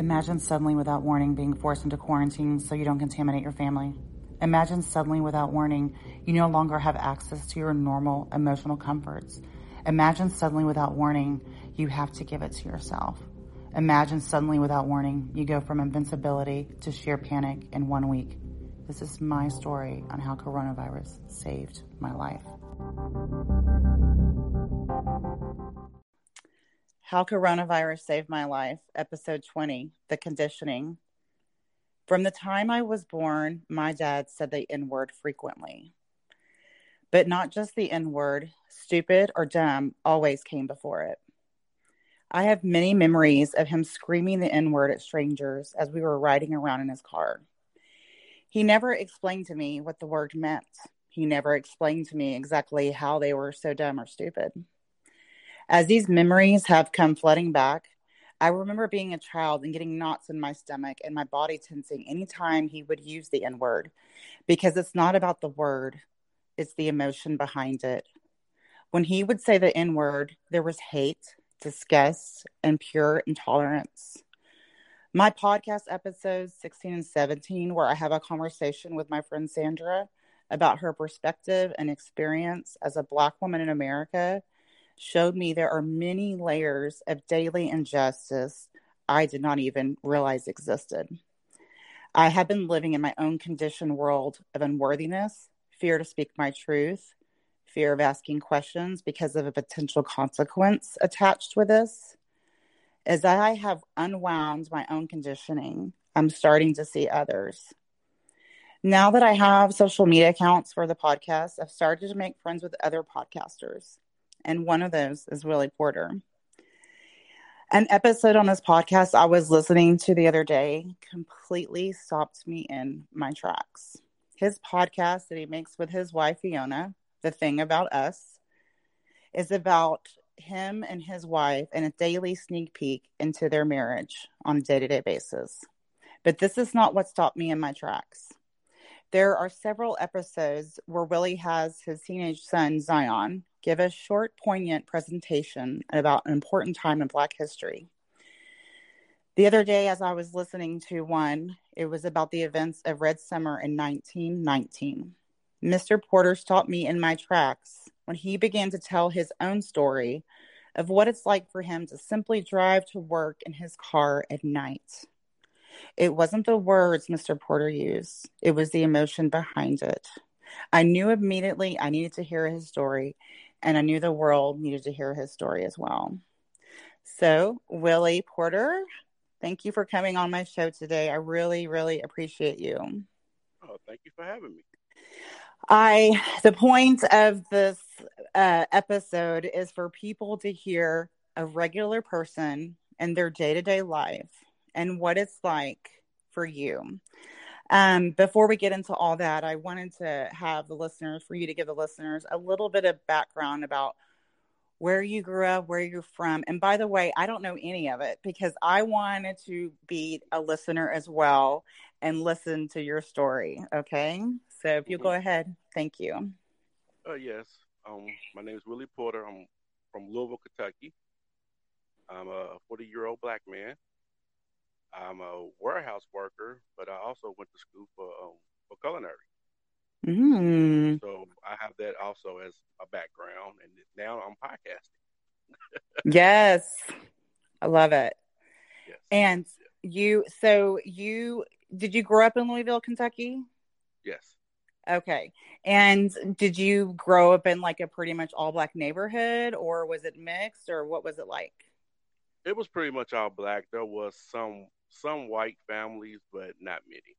Imagine suddenly, without warning, being forced into quarantine so you don't contaminate your family. Imagine suddenly, without warning, you no longer have access to your normal emotional comforts. Imagine suddenly, without warning, you have to give it to yourself. Imagine suddenly, without warning, you go from invincibility to sheer panic in one week. This is my story on how coronavirus saved my life. How Coronavirus Saved My Life, Episode 20 The Conditioning. From the time I was born, my dad said the N word frequently. But not just the N word, stupid or dumb always came before it. I have many memories of him screaming the N word at strangers as we were riding around in his car. He never explained to me what the word meant. He never explained to me exactly how they were so dumb or stupid. As these memories have come flooding back, I remember being a child and getting knots in my stomach and my body tensing anytime he would use the N word because it's not about the word, it's the emotion behind it. When he would say the N word, there was hate, disgust, and pure intolerance. My podcast episodes 16 and 17, where I have a conversation with my friend Sandra about her perspective and experience as a Black woman in America, showed me there are many layers of daily injustice I did not even realize existed. I have been living in my own conditioned world of unworthiness, fear to speak my truth, fear of asking questions because of a potential consequence attached with this. As I have unwound my own conditioning, I'm starting to see others. Now that I have social media accounts for the podcast, I've started to make friends with other podcasters and one of those is Willie Porter. An episode on this podcast I was listening to the other day completely stopped me in my tracks. His podcast that he makes with his wife Fiona, The Thing About Us, is about him and his wife and a daily sneak peek into their marriage on a day to day basis. But this is not what stopped me in my tracks. There are several episodes where Willie has his teenage son, Zion, give a short, poignant presentation about an important time in Black history. The other day, as I was listening to one, it was about the events of Red Summer in 1919. Mr. Porter stopped me in my tracks when he began to tell his own story of what it's like for him to simply drive to work in his car at night. It wasn't the words Mr. Porter used, it was the emotion behind it. I knew immediately I needed to hear his story, and I knew the world needed to hear his story as well. So, Willie Porter, thank you for coming on my show today. I really, really appreciate you. Oh, thank you for having me. I the point of this uh, episode is for people to hear a regular person and their day to day life and what it's like for you. Um, before we get into all that, I wanted to have the listeners, for you to give the listeners a little bit of background about where you grew up, where you're from. And by the way, I don't know any of it because I wanted to be a listener as well and listen to your story. Okay. So if you mm-hmm. go ahead, thank you. Uh, yes. Um, my name is Willie Porter. I'm from Louisville, Kentucky. I'm a 40 year old black man. I'm a warehouse worker, but I also went to school for um, for culinary. Mm. So I have that also as a background, and now I'm podcasting. yes, I love it. Yes. And you, so you did you grow up in Louisville, Kentucky? Yes. Okay. And did you grow up in like a pretty much all black neighborhood, or was it mixed, or what was it like? It was pretty much all black. There was some some white families, but not many.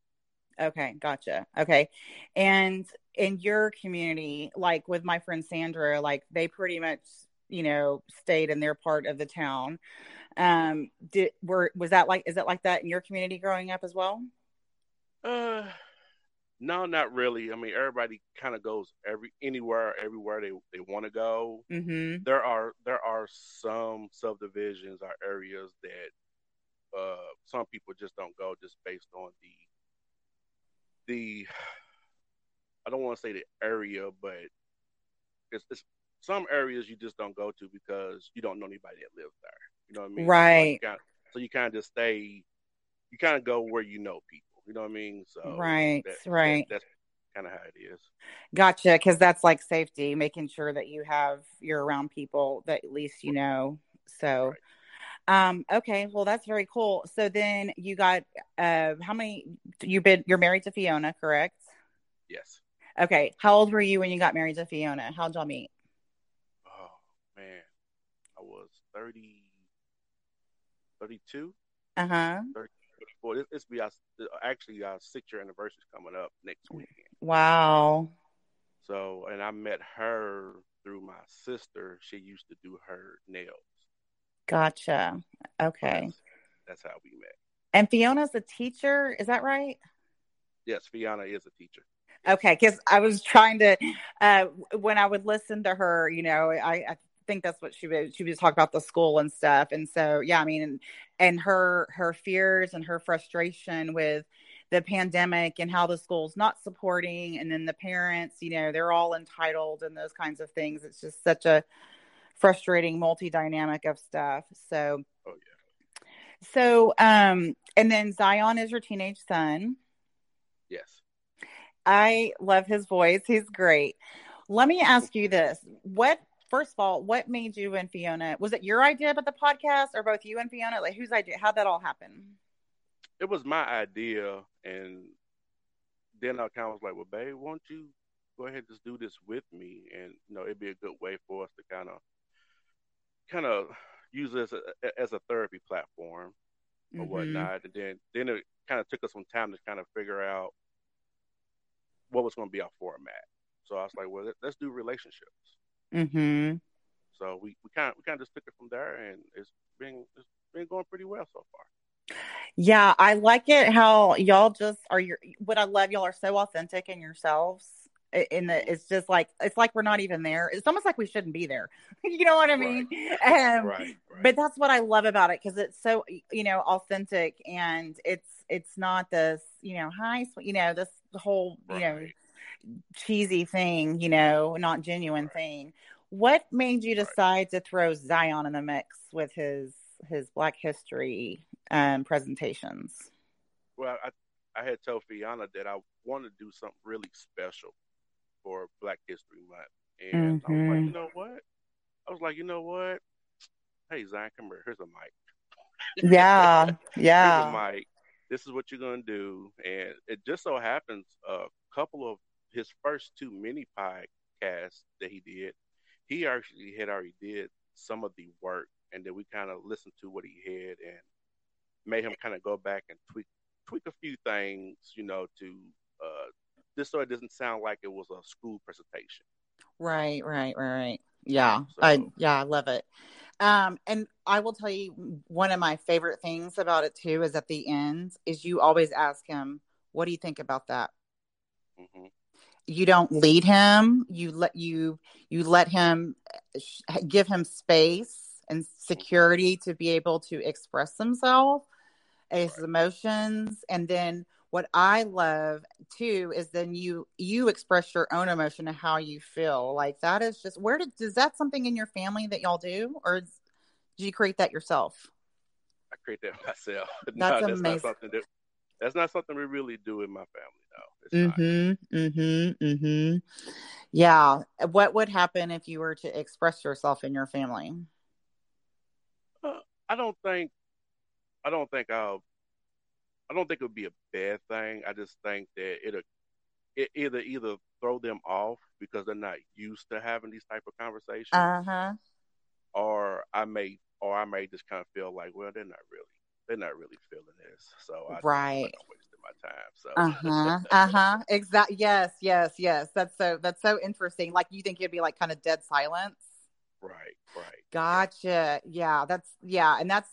Okay, gotcha. Okay. And in your community, like with my friend Sandra, like they pretty much, you know, stayed in their part of the town. Um, did were was that like is it like that in your community growing up as well? Uh no, not really. I mean, everybody kind of goes every anywhere, everywhere they, they want to go. Mm-hmm. There are there are some subdivisions or areas that uh, some people just don't go just based on the the I don't want to say the area, but it's, it's some areas you just don't go to because you don't know anybody that lives there. You know what I mean? Right. So you kind of, so you kind of just stay you kind of go where you know people. You know what I mean? So right, that, right. That, that's kind of how it is. Gotcha, because that's like safety, making sure that you have you're around people that at least you know. So. Right. Um, okay, well that's very cool. So then you got uh how many you've been you're married to Fiona, correct? Yes. Okay. How old were you when you got married to Fiona? How'd y'all meet? Oh man. I was 30 32. Uh-huh. 34. This, this be our actually our six year anniversary is coming up next weekend. Wow. So and I met her through my sister. She used to do her nails. Gotcha. Okay. That's, that's how we met. And Fiona's a teacher, is that right? Yes, Fiona is a teacher. Okay, because I was trying to, uh, when I would listen to her, you know, I, I think that's what she was. She was talking about the school and stuff, and so yeah, I mean, and, and her her fears and her frustration with the pandemic and how the school's not supporting, and then the parents, you know, they're all entitled and those kinds of things. It's just such a frustrating multi dynamic of stuff. So, oh yeah. So, um, and then Zion is your teenage son. Yes. I love his voice. He's great. Let me ask you this. What first of all, what made you and Fiona? Was it your idea about the podcast or both you and Fiona? Like whose idea? How'd that all happen? It was my idea and then I kind of was like, Well, babe, won't you go ahead and just do this with me? And you know, it'd be a good way for us to kind of kind of use this as a, as a therapy platform or mm-hmm. whatnot. And then then it kind of took us some time to kind of figure out what was going to be our format. So I was like, well, let's do relationships. Mm-hmm. So we we kind of, we kind of just took it from there, and it's been it's been going pretty well so far. Yeah, I like it how y'all just are your. What I love, y'all are so authentic in yourselves in the it's just like it's like we're not even there. It's almost like we shouldn't be there. You know what i mean? Right. Um, right, right. but that's what i love about it because it's so you know authentic and it's it's not this you know hi you know this whole you know cheesy thing you know not genuine thing. What made you decide to throw zion in the mix with his his black history um presentations? Well i i had told fiona that i want to do something really special for Black History Month. And mm-hmm. I was like, mm-hmm. you know what? I was like, you know what? Hey, Zion, come here. Here's a mic. Yeah, yeah. Here's a mic. This is what you're gonna do, and it just so happens a couple of his first two mini podcasts that he did, he actually had already did some of the work, and then we kind of listened to what he had and made him kind of go back and tweak tweak a few things, you know, to uh, so it doesn't sound like it was a school presentation. Right, right, right, right. Yeah, so, I yeah, I love it. Um, and I will tell you one of my favorite things about it too is at the end is you always ask him, "What do you think about that?" Mm-hmm. You don't lead him. You let you you let him give him space and security to be able to express himself, his right. emotions, and then what I love too is then you you express your own emotion and how you feel. Like that is just where did is that something in your family that y'all do, or did you create that yourself? I create that myself. That's, no, that's amazing. Not something that, that's not something we really do in my family. No. Mm-hmm. Mm-hmm. Mm-hmm. Yeah. What would happen if you were to express yourself in your family? Uh, I don't think. I don't think I'll I don't think it would be a bad thing. I just think that it'll it either either throw them off because they're not used to having these type of conversations, uh-huh. or I may or I may just kind of feel like, well, they're not really they're not really feeling this, so I right. wasting my time. So uh huh, uh huh, exactly. Yes, yes, yes. That's so that's so interesting. Like you think it'd be like kind of dead silence. Right, right. Gotcha. Yeah, that's yeah, and that's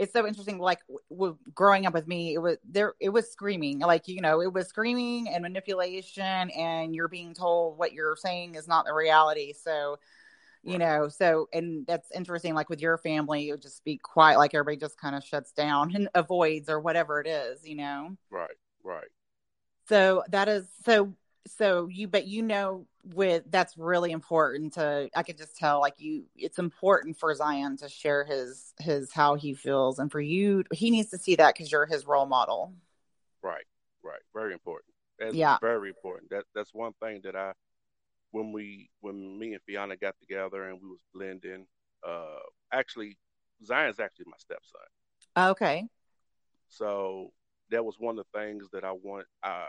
it's so interesting. Like w- growing up with me, it was there. It was screaming, like you know, it was screaming and manipulation, and you're being told what you're saying is not the reality. So, you know, so and that's interesting. Like with your family, you would just be quiet, like everybody just kind of shuts down and avoids or whatever it is, you know. Right. Right. So that is so. So you but you know with that's really important to i could just tell like you it's important for zion to share his his how he feels and for you he needs to see that because you're his role model. Right right. Very important. That's Yeah. very important. That that's one thing that i when we when me and fiona got together and we was blending uh actually zion's actually my stepson. Okay. So that was one of the things that I want I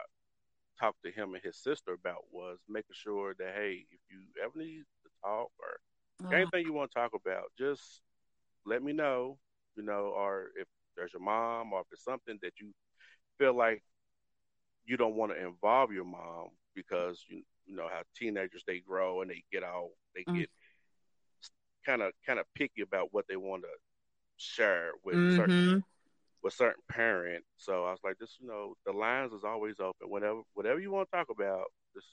talked to him and his sister about was making sure that hey, if you ever need to talk or anything you want to talk about, just let me know, you know, or if there's your mom or if it's something that you feel like you don't want to involve your mom because you you know how teenagers they grow and they get all they Mm. get kind of kind of picky about what they want to share with certain Mhm. With certain parent. So I was like, this, you know, the lines is always open. Whatever, whatever you want to talk about, just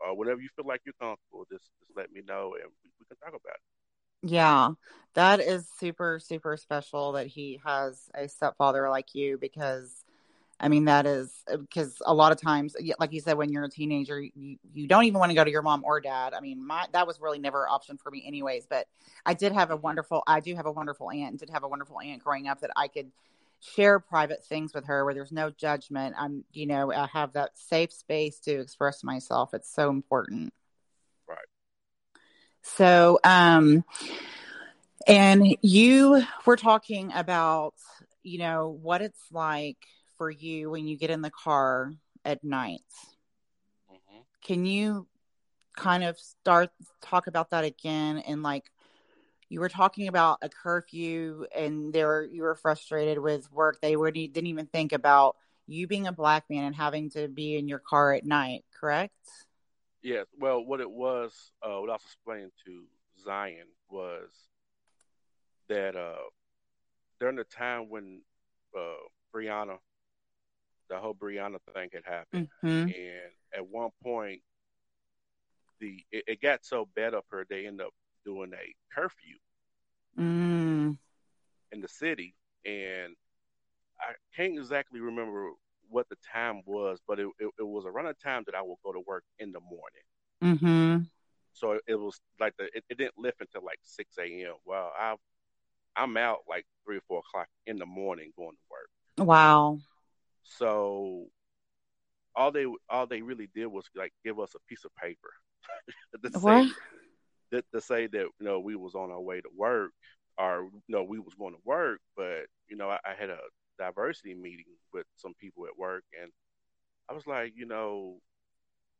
or whatever you feel like you're comfortable, just just let me know and we, we can talk about it. Yeah, that is super, super special that he has a stepfather like you because, I mean, that is uh, because a lot of times, like you said, when you're a teenager, you, you don't even want to go to your mom or dad. I mean, my that was really never an option for me, anyways. But I did have a wonderful, I do have a wonderful aunt, did have a wonderful aunt growing up that I could share private things with her where there's no judgment. I'm, you know, I have that safe space to express myself. It's so important. Right. So, um, and you were talking about, you know, what it's like for you when you get in the car at night. hmm Can you kind of start talk about that again and like you were talking about a curfew and there you were frustrated with work they would didn't even think about you being a black man and having to be in your car at night correct Yes. Well, what it was, uh, what I was explaining to Zion was that uh, during the time when uh, Breonna, the whole Breonna thing had happened, mm-hmm. and at one point, the it, it got so bad up here they ended up doing a curfew mm. in the city, and I can't exactly remember what the time was, but it, it, it was around the time that I would go to work in the morning. mm-hmm So it, was like the it, it didn't lift until like six a.m. Well, I I'm out like three or four o'clock in the morning going to work. wow So all they all they really did was like give us a piece of paper say to say that you know we was on our way to work or you know we was going to work, but you know I, I had a diversity meeting with some people at work, and I was like, you know,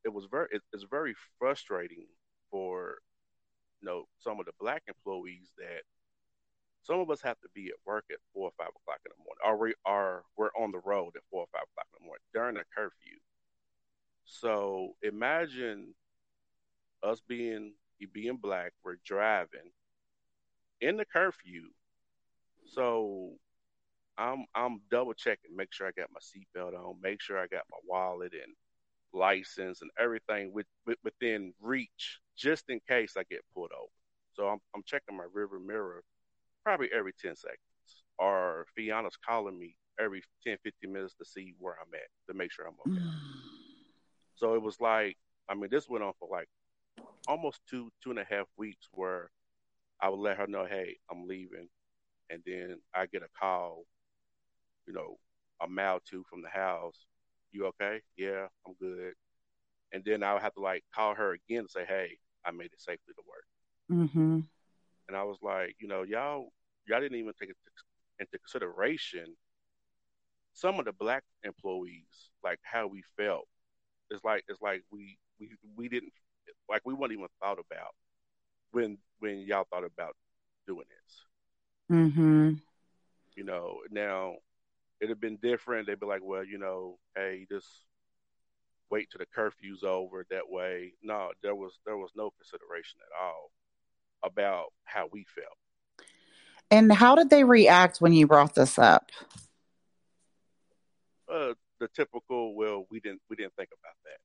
it was very it, it's very frustrating for you know some of the black employees that some of us have to be at work at four or five o'clock in the morning, or we are we're on the road at four or five o'clock in the morning during a curfew. So imagine us being being black, we're driving in the curfew. So I'm I'm double checking, make sure I got my seatbelt on, make sure I got my wallet and license and everything with, with, within reach, just in case I get pulled over. So I'm I'm checking my rear mirror probably every 10 seconds. Or Fiona's calling me every 10, 15 minutes to see where I'm at to make sure I'm okay. So it was like, I mean, this went on for like almost two, two and a half weeks where I would let her know, hey, I'm leaving. And then I get a call, you know, a mile two from the house. You okay? Yeah, I'm good. And then I would have to like call her again and say, hey, I made it safely to work. mm-hmm And I was like, you know, y'all, y'all didn't even take it into consideration some of the black employees, like how we felt. It's like it's like we we we didn't like we weren't even thought about when when y'all thought about doing this. mm-hmm You know, now it'd have been different. They'd be like, well, you know, hey, just wait till the curfew's over. That way, no, there was there was no consideration at all about how we felt. and how did they react when you brought this up Uh, the typical, well, we didn't we didn't think about that.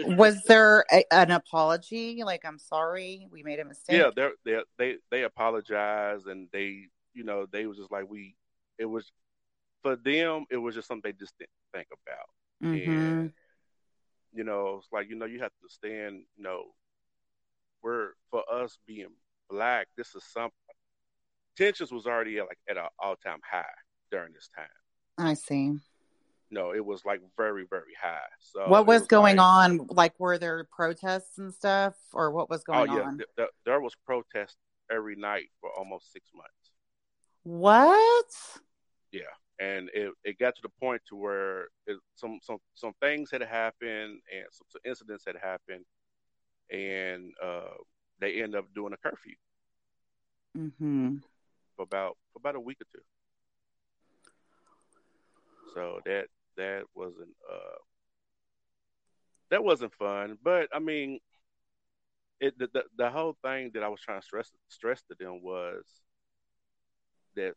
Was there a, an apology like i'm sorry we made a mistake yeah, they they they they apologized and they you know they was just like we it was for them it was just something they just didn't think about mm-hmm and you know, it's like you know you have to stand. You know, we're for us being black. This is something. Tensions was already at like at an all time high during this time. I see. No, it was like very very high. So what was, was going like, on? Like, were there protests and stuff, or what was Oh going yeah, on? th- th- there was protests every night for almost six months. What? Yeah, and it, it got to the point to where it, some some some things had happened and some, some incidents had happened, and uh, they end up doing a curfew Mm-hmm. for about for about a week or two. So that that wasn't uh that wasn't fun, but I mean, it the, the the whole thing that I was trying to stress stress to them was that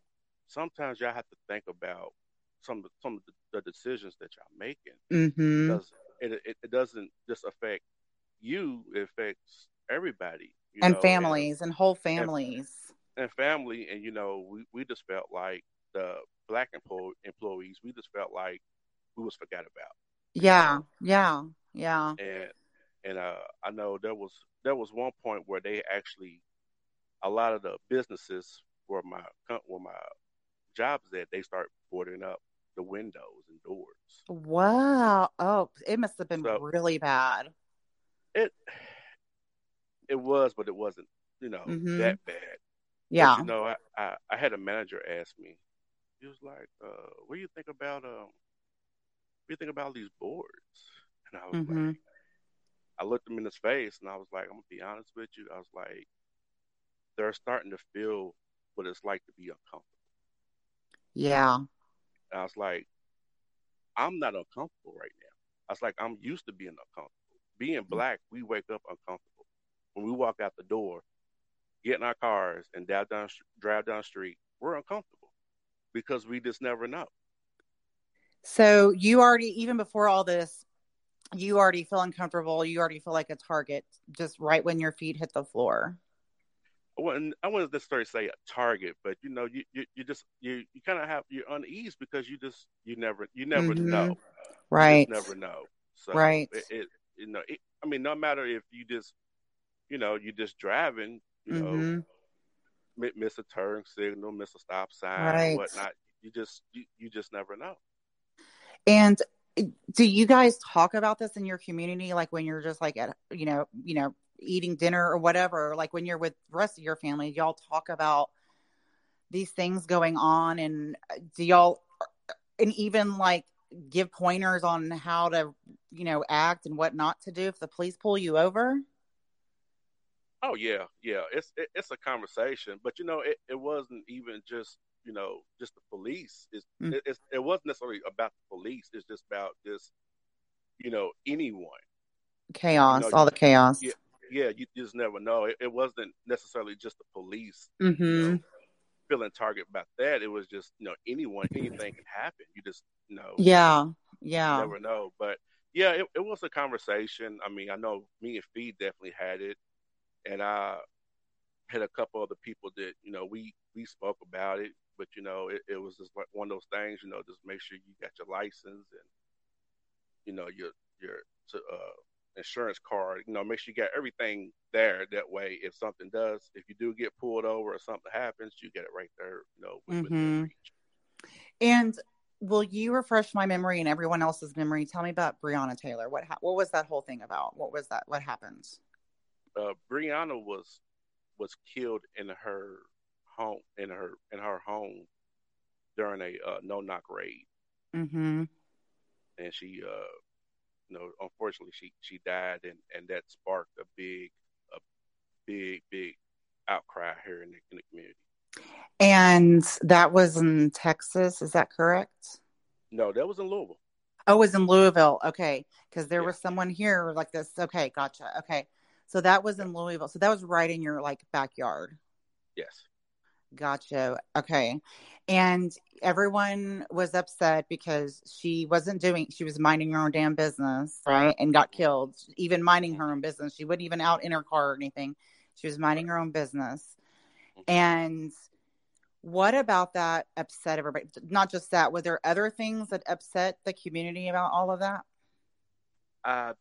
sometimes y'all have to think about some of the, some of the, the decisions that y'all making Mm-hmm. because it, it it doesn't just affect you; it affects everybody. You And know, families and whole families. and family, and you know, we, we just felt like the black employ- employees, we just felt like we was forgot about. yeah, yeah, yeah. And and uh, I know there was there was one point where they actually a lot of the businesses where my where my jobs at they start boarding up the windows and doors. Wow. Oh, it must have been So- really bad. It it was, but it wasn't you know Mhm. that bad. Yeah. But, you know, I, I, I had a manager ask me, he was like, uh, what do you think about um you think about these boards? And I was Mhm. like I looked him in his face and I was like, I'm gonna be honest with you. I was like, they're starting to feel what it's like to be uncomfortable. Yeah. And I was like, I'm not uncomfortable right now. I was like, I'm used to being uncomfortable. Being black, we wake up uncomfortable. When we walk out the door, get in our cars and drive down drive down the street, we're uncomfortable because we just never know. So you already, even before all this, you already feel uncomfortable. You already feel like a target just right when your feet hit the floor. I wouldn't I wouldn't necessarily say a target, but you know, you you, you just you, you kind of have you're unease because you just you never you never Mhm. know. Right. never know. So Right. it, it you know it, I mean no matter if you just you know you just driving you know Mhm. mi- miss a turn signal miss a stop sign Right. whatnot you just you, you just never know. And uh, do you guys talk about this in your community? Like when you're just like at, you know, you know, eating dinner or whatever, like when you're with the rest of your family, y'all talk about these things going on and uh, do y'all, uh, and even like give pointers on how to, you know, act and what not to do if the police pull you over? Oh yeah, yeah. It's it, it's a conversation, but you know, it, it wasn't even just you know just the police. It's, Mm. it, it's it wasn't necessarily about the police. It's just about just you know anyone. Chaos, You know, all the chaos. yeah. Yeah, you just never know. It, it wasn't necessarily just the police Mm-hmm. you know, feeling target about that. It was just you know anyone, anything can happen. You just you know Yeah. you Yeah. never know. But yeah, it, it was a conversation. I mean, I know me and Fee definitely had it, and I had a couple other people that you know we we spoke about it. But you know, it, it was just like one of those things. You know, just make sure you got your license and you know your your uh, insurance card. You know, make sure you got everything there. That way, if something does, if you do get pulled over or something happens, you get it right there. You know, Mhm. And will you refresh my memory and everyone else's memory? Tell me about Breonna Taylor. What ha- what was that whole thing about? What was that? What happened? uh, Breonna was was killed in her home in her in her home during a uh, no knock raid, Mm-hmm. and she uh, you know unfortunately she she died, and and that sparked a big a big big outcry here in the, in the community. And that was in Texas. Is that correct? No, that was in Louisville. Oh, it was in Louisville. Okay, because there Yeah. was someone here like this. Okay, gotcha. Okay, so that was in Louisville. So that was right in your like backyard. Yes. Gotcha. Okay. And everyone was upset because she wasn't doing, she was minding her own damn business, right? And got killed, even minding her own business. She wasn't even out in her car or anything. She was minding her own business. And what about that upset everybody? Not just that, were there other things that upset the community about all of that? Uh,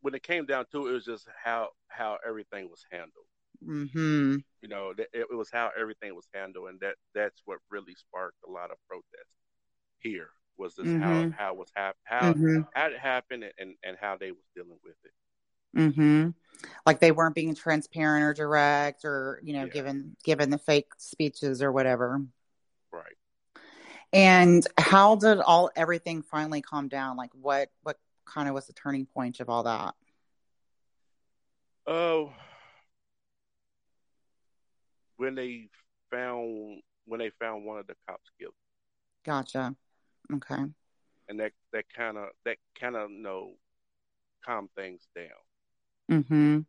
when it came down to it, it was just how how everything was handled. Mm-hmm. You know, it, it was how everything was handled, and that that's what really sparked a lot of protest here. Was this Mhm. how how was hap- how Mm-hmm. how it happened and and how they was dealing with it. Mm-hmm. Like they weren't being transparent or direct or, you know, Yeah. given given the fake speeches or whatever. Right. And how did all everything finally calm down? Like what what kind of was the turning point of all that? Oh, when they found when they found one of the cops guilty, Gotcha. Okay. and that that kind of that kind of you know calmed things down. Mm-hmm.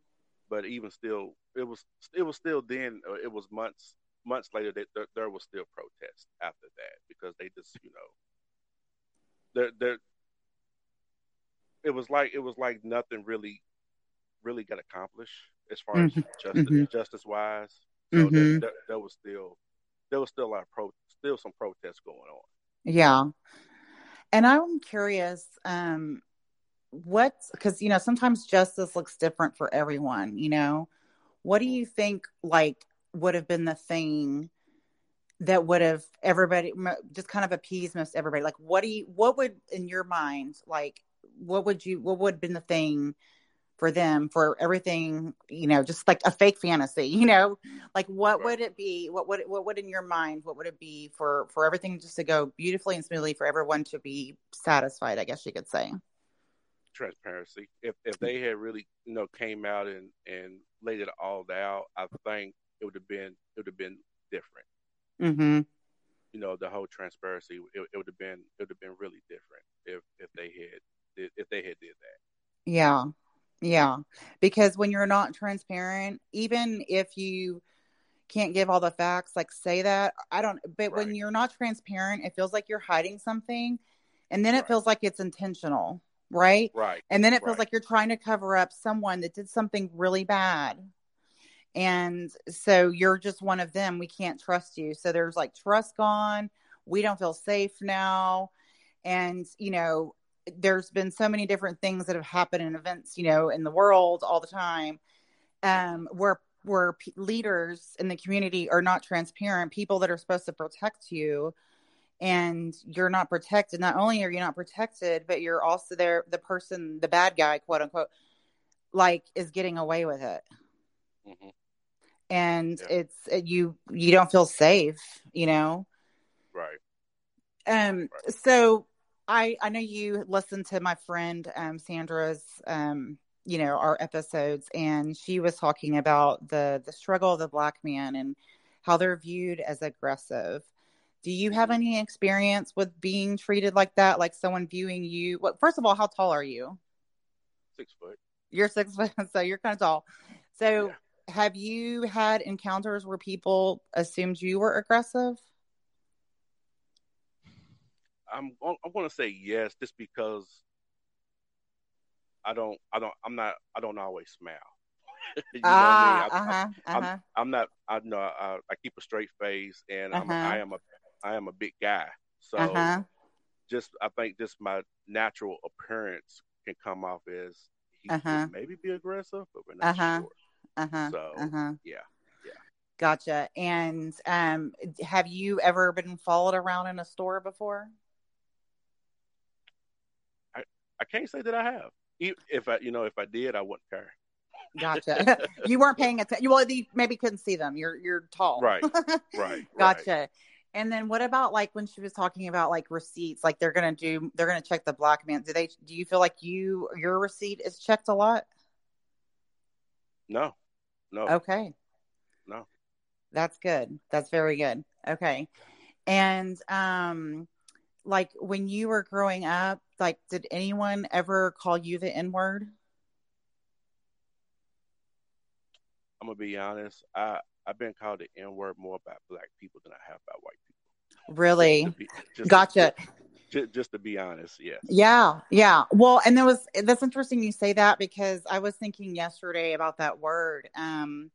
But even still, it was it was still then. uh, It was months months later that there, there was still protest after that because they just you know there there it was like it was like nothing really really got accomplished as far as justice Mhm. justice wise. So there, was still there was still a lot of pro still some protests going on. Yeah. And I'm curious, um, what because you know, sometimes justice looks different for everyone, you know. What do you think like would have been the thing that would have everybody just kind of appeased most everybody? Like what do you what would in your mind like what would you what would have been the thing for them for everything, you know, just like a fake fantasy, you know? Like what Right. would it be? What would what would in your mind what would it be for for everything just to go beautifully and smoothly for everyone to be satisfied, I guess you could say. Transparency. If if they had really you know came out and and laid it all out, I think it would have been it would have been different. mm-hmm You know, the whole transparency it, it would have been it would have been really different if if they had if they had did that. Yeah. Yeah. Because when you're not transparent, even if you can't give all the facts, like say that, I don't, but when you're not transparent, it feels like you're hiding something. And then it Right. feels like it's intentional, right? Right. And then it feels Right. like you're trying to cover up someone that did something really bad. And so you're just one of them. We can't trust you. So there's like trust gone. We don't feel safe now. And, you know, there's been so many different things that have happened in events, you know, in the world all the time, um, where where p- leaders in the community are not transparent, people that are supposed to protect you, and you're not protected. Not only are you not protected, but you're also there. The person, the bad guy, quote unquote, like is getting away with it, hmm and Yeah. it's you. You don't feel safe, you know. Right. Um, so I I know you listened to my friend um Sandra's um you know our episodes and she was talking about the the struggle of the black man and how they're viewed as aggressive. Do you have any experience with being treated like that? Like someone viewing you? Well, first of all, how tall are you? Six foot. You're six foot, so you're kind of tall. So, Yeah. have you had encounters where people assumed you were aggressive? I'm I'm going to say yes, just because I don't I don't I'm not I don't always smile. you know ah, I mean? I, huh, uh I'm, huh. I'm not I know I, I keep a straight face and I'm Uh-huh. I am a I am a big guy. So Uh huh. just I think just my natural appearance can come off as he Uh-huh. could maybe be aggressive, but we're not Uh-huh. sure. Uh huh. So Uh huh. yeah, yeah. Gotcha. And um, have you ever been followed around in a store before? I can't say that I have. If I you know if I did, I wouldn't care. Gotcha. you weren't paying attention. Well, you maybe couldn't see them. You're you're tall. Right. Right. gotcha. Right. And then what about like when she was talking about like receipts? Like they're gonna do, they're gonna check the black man. Do they? Do you feel like you your receipt is checked a lot? No. No. Okay. No. That's good. That's very good. Okay. And um like when you were growing up, like did anyone ever call you the N-word? I'm gonna be honest. I I've been called the N word more about black people than I have about white people. Really? Just be- just- Gotcha. Just, just to be honest, yes. Yeah, yeah. Well, and there was that's interesting you say that because I was thinking yesterday about that word. Um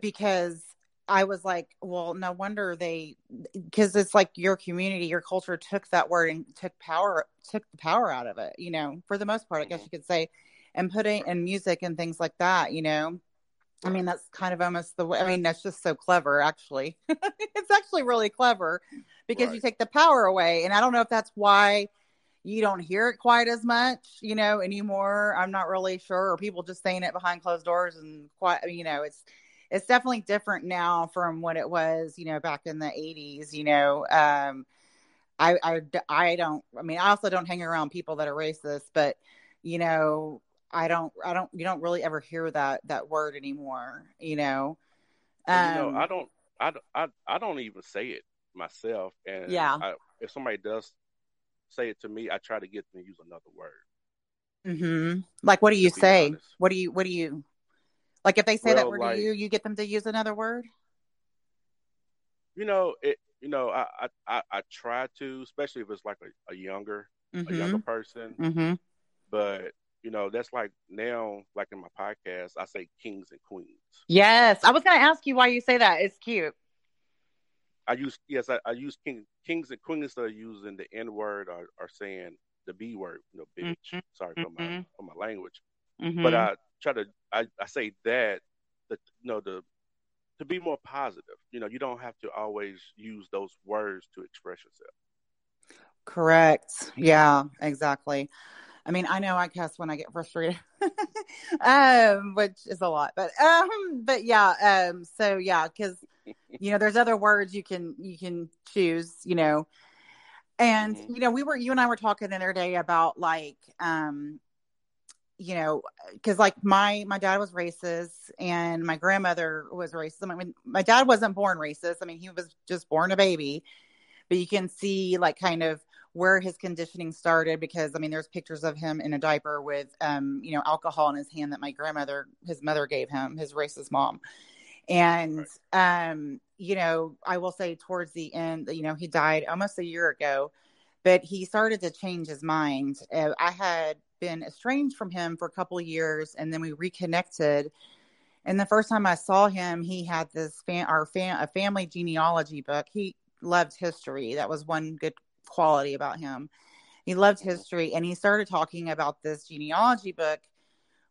because I was like, well, no wonder they because it's like your community, your culture took that word and took power took the power out of it, you know, for the most part, I guess Mhm. you could say. and put it in music and things like that, you know. I mean, that's kind of almost the way. I mean, that's just so clever, actually. it's actually really clever because right. you take the power away. And I don't know if that's why you don't hear it quite as much, you know, anymore. I'm not really sure. Or people just saying it behind closed doors and quite, you know, it's, it's definitely different now from what it was, you know, back in the 80s, you know. Um, I, I, I don't, I mean, I also don't hang around people that are racist, but, you know, I don't, I don't, you don't really ever hear that, that word anymore, you know. Um, you know, I don't, I, I, I don't even say it myself. And yeah, I, if somebody does say it to me, I try to get them to use another word. Mm-hmm. Like, what do you say? Honest. What do you, what do you, like if they say well, that word like, to you, you get them to use another word? You know, it, you know, I, I, I, I try to, especially if it's like a, a younger, mm-hmm. a younger person. Mm-hmm. But you know, that's like now, like in my podcast, I say kings and queens. Yes, I was going to ask you why you say that. It's cute. I use yes, I, I use king, kings and queens that are using the N word or, or saying the B word, you know, bitch. Mm-hmm. Sorry for my mm-hmm. for my language, mm-hmm. but I try to I, I say that that you know the to be more positive. You know, you don't have to always use those words to express yourself. Correct. Yeah, exactly. I mean, I know I cuss when I get frustrated, um, which is a lot, but um, but yeah, um, so yeah, because you know, there's other words you can you can choose, you know, and mm-hmm. you know, we were you and I were talking the other day about like, um, you know, because like my my dad was racist and my grandmother was racist. I mean, my dad wasn't born racist. I mean, he was just born a baby, but you can see like kind of where his conditioning started because I mean there's pictures of him in a diaper with um you know alcohol in his hand that my grandmother his mother gave him his racist mom and right. um you know I will say towards the end you know he died almost a year ago but he started to change his mind uh, I had been estranged from him for a couple years and then we reconnected and the first time I saw him he had this fan our fan a family genealogy book he loved history that was one good quality about him. He loved history and he started talking about this genealogy book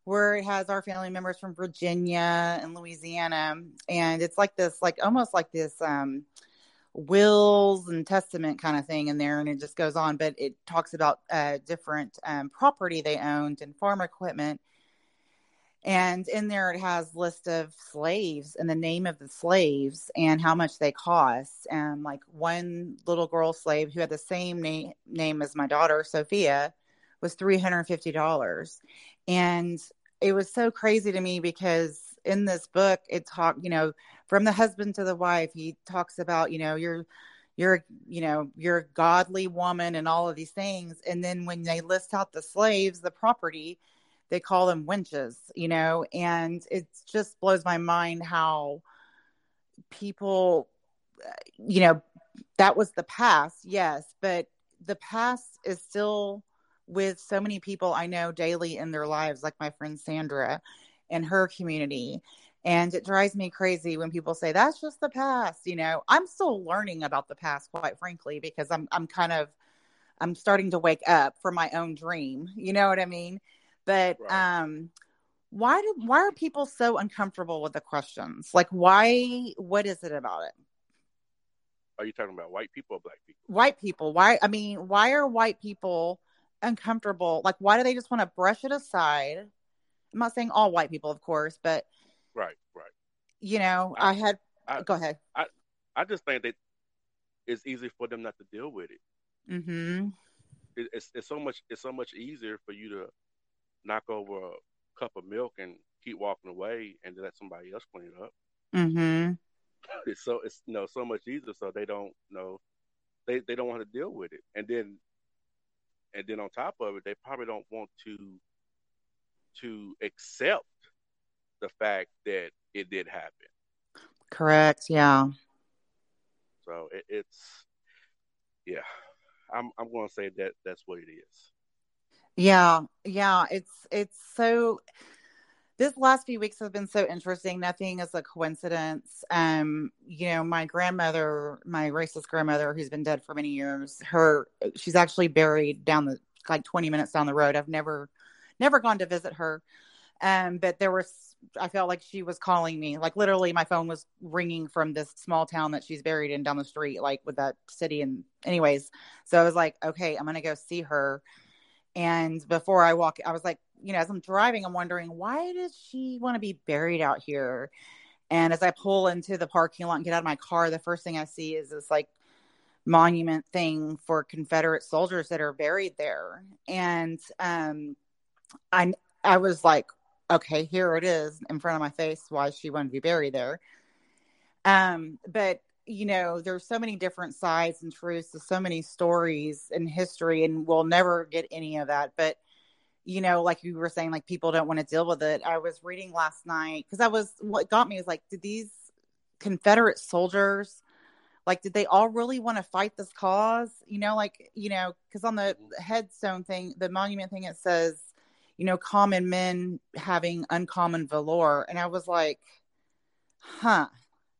where it has our family members from Virginia and Louisiana. And it's like this, like almost like this um, wills and testament kind of thing in there. And it just goes on, but it talks about uh, different um, property they owned and farm equipment and in there it has list of slaves and the name of the slaves and how much they cost and like one little girl slave who had the same name name as my daughter sophia was $350 and it was so crazy to me because in this book it talked you know from the husband to the wife he talks about you know you're you're you know you're a godly woman and all of these things and then when they list out the slaves the property they call them wenches, you know, and it just blows my mind how people, uh, you know, that was the past, yes, but the past is still with so many people I know daily in their lives, like my friend Sandra and her community. And it drives me crazy when people say that's just the past. You know, I'm still learning about the past, quite frankly, because I'm I'm kind of I'm starting to wake up for my own dream. You know what I mean? But right. um why do why are people so uncomfortable with the questions? Like why what is it about it? Are you talking about white people or black people? White people. Why I mean, why are white people uncomfortable? Like why do they just want to brush it aside? I'm not saying all white people, of course, but Right, right. You know, I, I had I, go ahead. I I just think that it's easy for them not to deal with it. Mm-hmm. It, it's it's so much it's so much easier for you to knock over a cup of milk and keep walking away and let somebody else clean it up. Mm-hmm. It's so it's you know so much easier, so they don't you know they they don't want to deal with it, and then and then on top of it, they probably don't want to to accept the fact that it did happen. Correct. Yeah. So it, it's yeah, I'm I'm going to say that that's what it is. Yeah, yeah, it's it's so this last few weeks have been so interesting. Nothing is a coincidence. Um, you know, my grandmother, my racist grandmother, who's been dead for many years, her she's actually buried down the like 20 minutes down the road. I've never never gone to visit her. Um, but there was, I felt like she was calling me. Like literally, my phone was ringing from this small town that she's buried in down the street, like with that city. And, anyways, so I was like, okay, I'm gonna go see her. And before I walk, I was like, you know, as I'm driving, I'm wondering why does she want to be buried out here? And as I pull into the parking lot and get out of my car, the first thing I see is this like monument thing for Confederate soldiers that are buried there. And um, I I was like, okay, here it is in front of my face. Why she wanted to be buried there? Um, but you know, there's so many different sides and truths to so many stories and history, and we'll never get any of that. But you know, like you were saying, like people don't want to deal with it. I was reading last night because I was what got me was like, did these Confederate soldiers like did they all really want to fight this cause you know like you know because on the mm-hmm. headstone thing the monument thing it says you know common men having uncommon valor and i was like huh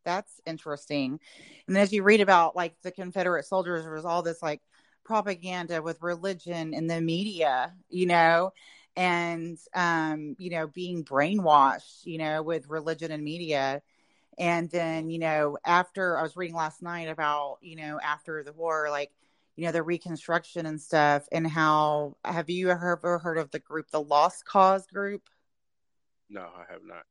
that's interesting. And as you read about like the confederate soldiers there was all this like propaganda with religion and the media you know and um you know being brainwashed you know with religion and media. And then, you know, after I was reading last night about, you know, after the war, like, you know, the reconstruction and stuff, and how have you ever heard of the group, the Lost Cause group? No, I have not.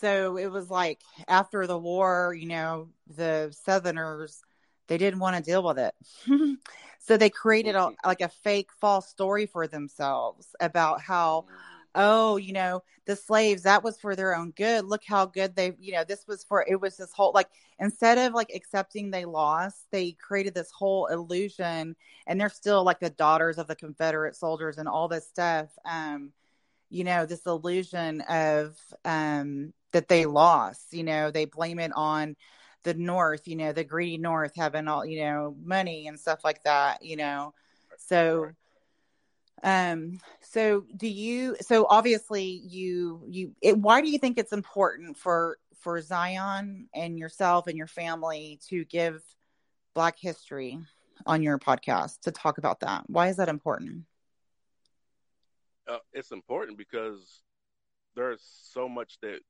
So it was like after the war, you know, the Southerners, they didn't want to deal with it. so they created a, mm-hmm. like a fake false story for themselves about how mm oh, you know, the slaves, that was for their own good. Look how good they, you know, this was for, it was this whole, like, instead of like accepting they lost, they created this whole illusion and they're still like the daughters of the Confederate soldiers and all this stuff. Um, you know, this illusion of, um, that they lost, you know, they blame it on the North, you know, the greedy North having all, you know, money and stuff like that, you know. So, um, so do you, so obviously you, you, it, why do you think it's important for, for Zion and yourself and your family to give Black history on your podcast to talk about that? Why is that important? Uh, it's important because there's so much that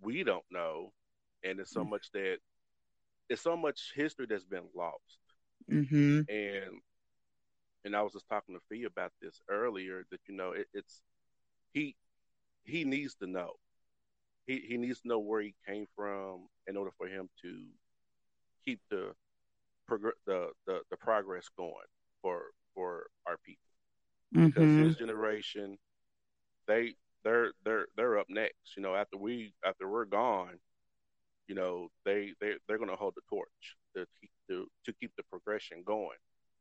we don't know, and there's so mm-hmm. much that it's so much history that's been lost. Mm-hmm. And and I was just talking to Fee about this earlier that you know it, it's he he needs to know. He he needs to know where he came from in order for him to keep the the, the the progress going for for our people. Because mm-hmm. his generation they they're they're they're up next. You know after we after we're gone you know they they they're going to hold the torch to keep to to keep the progression going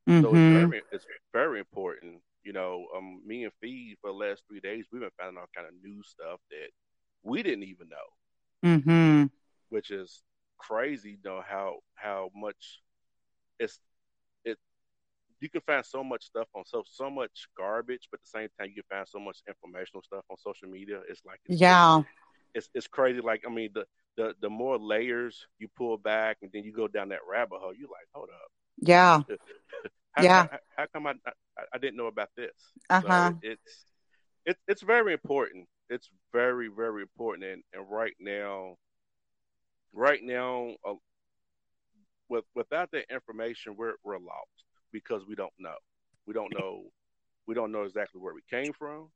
Mm-hmm. So it's mm-hmm. very, it's very important. You know, um, me and Fee for the last three days, we've been finding all kind of new stuff that we didn't even know, mm-hmm. which is crazy. You know how how much it's it. You can find so much stuff on so so much garbage, but at the same time, you can find so much informational stuff on social media. It's like it's yeah, it's it's crazy. Like I mean, the the the more layers you pull back, and then you go down that rabbit hole, you're like, hold up. Yeah. How, yeah. How, how, come I, I, I didn't know about this? Uh huh. So it's it, it's very important. It's very very important, and, and right now, right now, uh, with without that information, we're we're lost because we don't know. We don't know. We don't know exactly where we came from.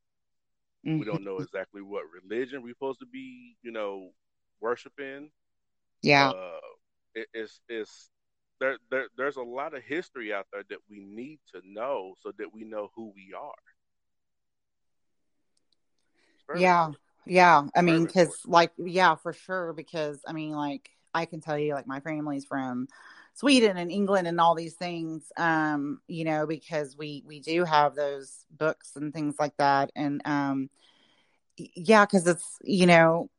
Mm-hmm. We don't know exactly what religion we're supposed to be, you know, worshiping. Yeah. Uh, it, it's it's there, there there's a lot of history out there that we need to know so that we know who we are. Yeah. Yeah. I mean, because, like, yeah, for sure. Because, I mean, like, I can tell you, like, my family's from Sweden and England and all these things, um, you know, because we, we do have those books and things like that. And, um, yeah, because it's, you know,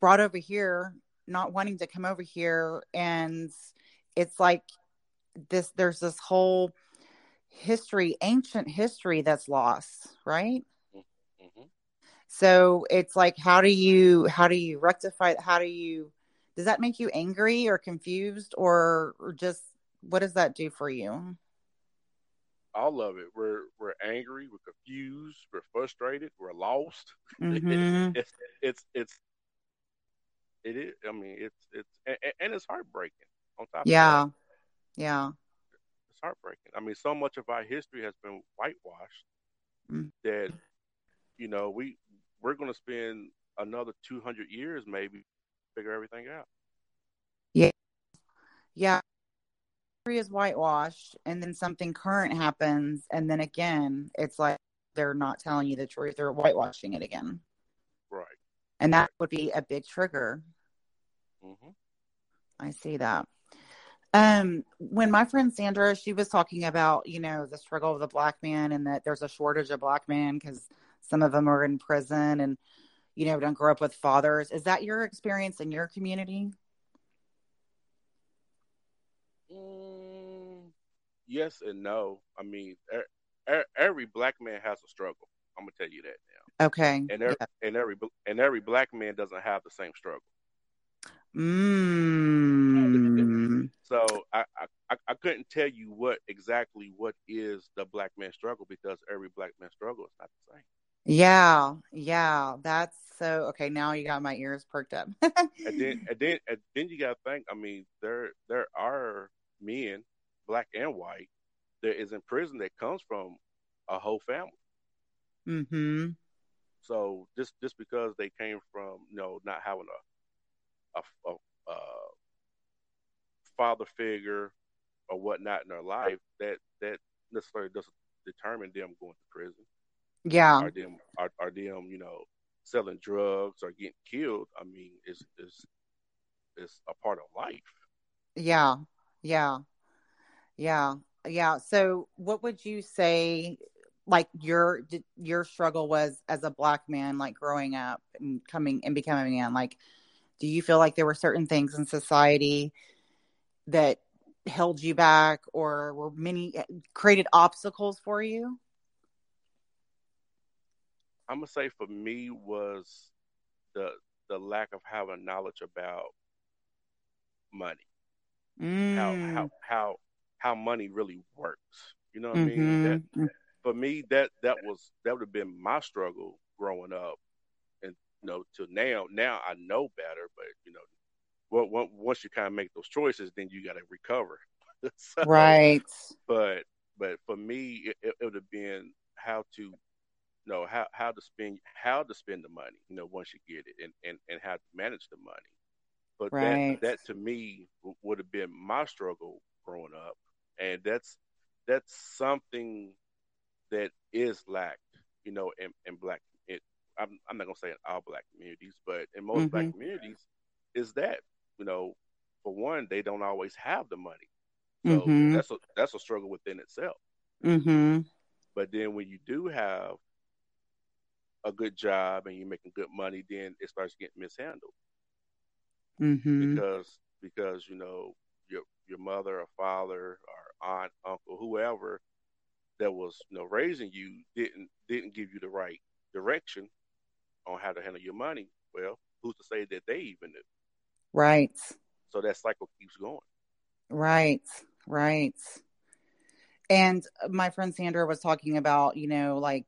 brought over here, not wanting to come over here and, it's like this there's this whole history ancient history that's lost right mm-hmm. so it's like how do you how do you rectify how do you does that make you angry or confused or, or just what does that do for you all of it. We're we're angry, we're confused, we're frustrated, we're lost. Mm-hmm. it's it's it's it is. I mean, it's it's and, and it's heartbreaking. On top yeah, yeah, it's heartbreaking. I mean, so much of our history has been whitewashed Mm. that you know we we're going to spend another two hundred years maybe figure everything out. yeah. Yeah. History is whitewashed, and then something current happens, and then again, it's like they're not telling you the truth; they're whitewashing it again, Right. and that would be a big trigger. hmm I see that. Um, when my friend Sandra, she was talking about, you know, the struggle of the black man and that there's a shortage of black men because some of them are in prison and, you know, don't grow up with fathers. Is that your experience in your community? Mm, yes and no. I mean, e- e- every black man has a struggle. I'm gonna tell you that now. Okay. And every, Yeah. and every and every black man doesn't have the same struggle. Mm. So I, I I couldn't tell you what exactly what is the black man struggle because every black man struggle is not the same. Yeah. Yeah. That's so okay. Now you got my ears perked up. And then and then and then you got to think. I mean, there there are men, black and white, that is in prison that comes from a whole family. mm-hmm. So just just because they came from you know not having a a, a, a father figure or whatnot in their life, that that necessarily doesn't determine them going to prison. Yeah. Are them are, are them you know selling drugs or getting killed? I mean, is is is a part of life. Yeah. Yeah. Yeah. Yeah. So what would you say like your your struggle was as a black man like growing up and coming and becoming a man like do you feel like there were certain things in society that held you back or were many created obstacles for you? I'm gonna say for me was the the lack of having knowledge about money, Mm. how how how how money really works. You know what I mean? That Mhm. for me that that was that would have been my struggle growing up, and you know to now now I know better, but you know, well, on- once you kind of make those choices, then you got to recover. so, Right. but but for me it, it would have been how to you know how how to spend how to spend the money you know once you get it and and, and how to manage the money but Right. that that to me w- would have been my struggle growing up and that's that's something that is lacked you know in, in black it, I'm, I'm not gonna say in all black communities but in most black Mhm. communities is that you know for one they don't always have the money so Mhm. that's a that's a struggle within itself Mhm. but then when you do have a good job and you're making good money, then it starts getting mishandled Mhm. because because you know your your mother or father or aunt, uncle, whoever that was you know raising you didn't didn't give you the right direction on how to handle your money. Well, who's to say that they even knew? Right. So that cycle keeps going. Right. Right. And my friend Sandra was talking about, you know, like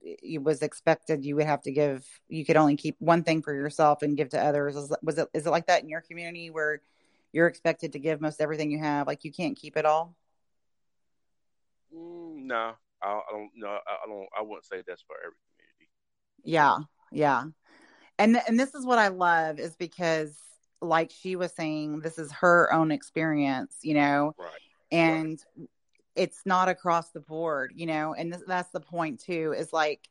it was expected you would have to give you could only keep one thing for yourself and give to others. Is, was it is it like that in your community where you're expected to give most everything you have? Like you can't keep it all? Mm, no, I, I don't. No, I, don't. I wouldn't say that's for every community. Yeah. Yeah. And and this is what I love is because like she was saying this is her own experience, you know, Right. and it's not across the board you know? And th- that's the point too is like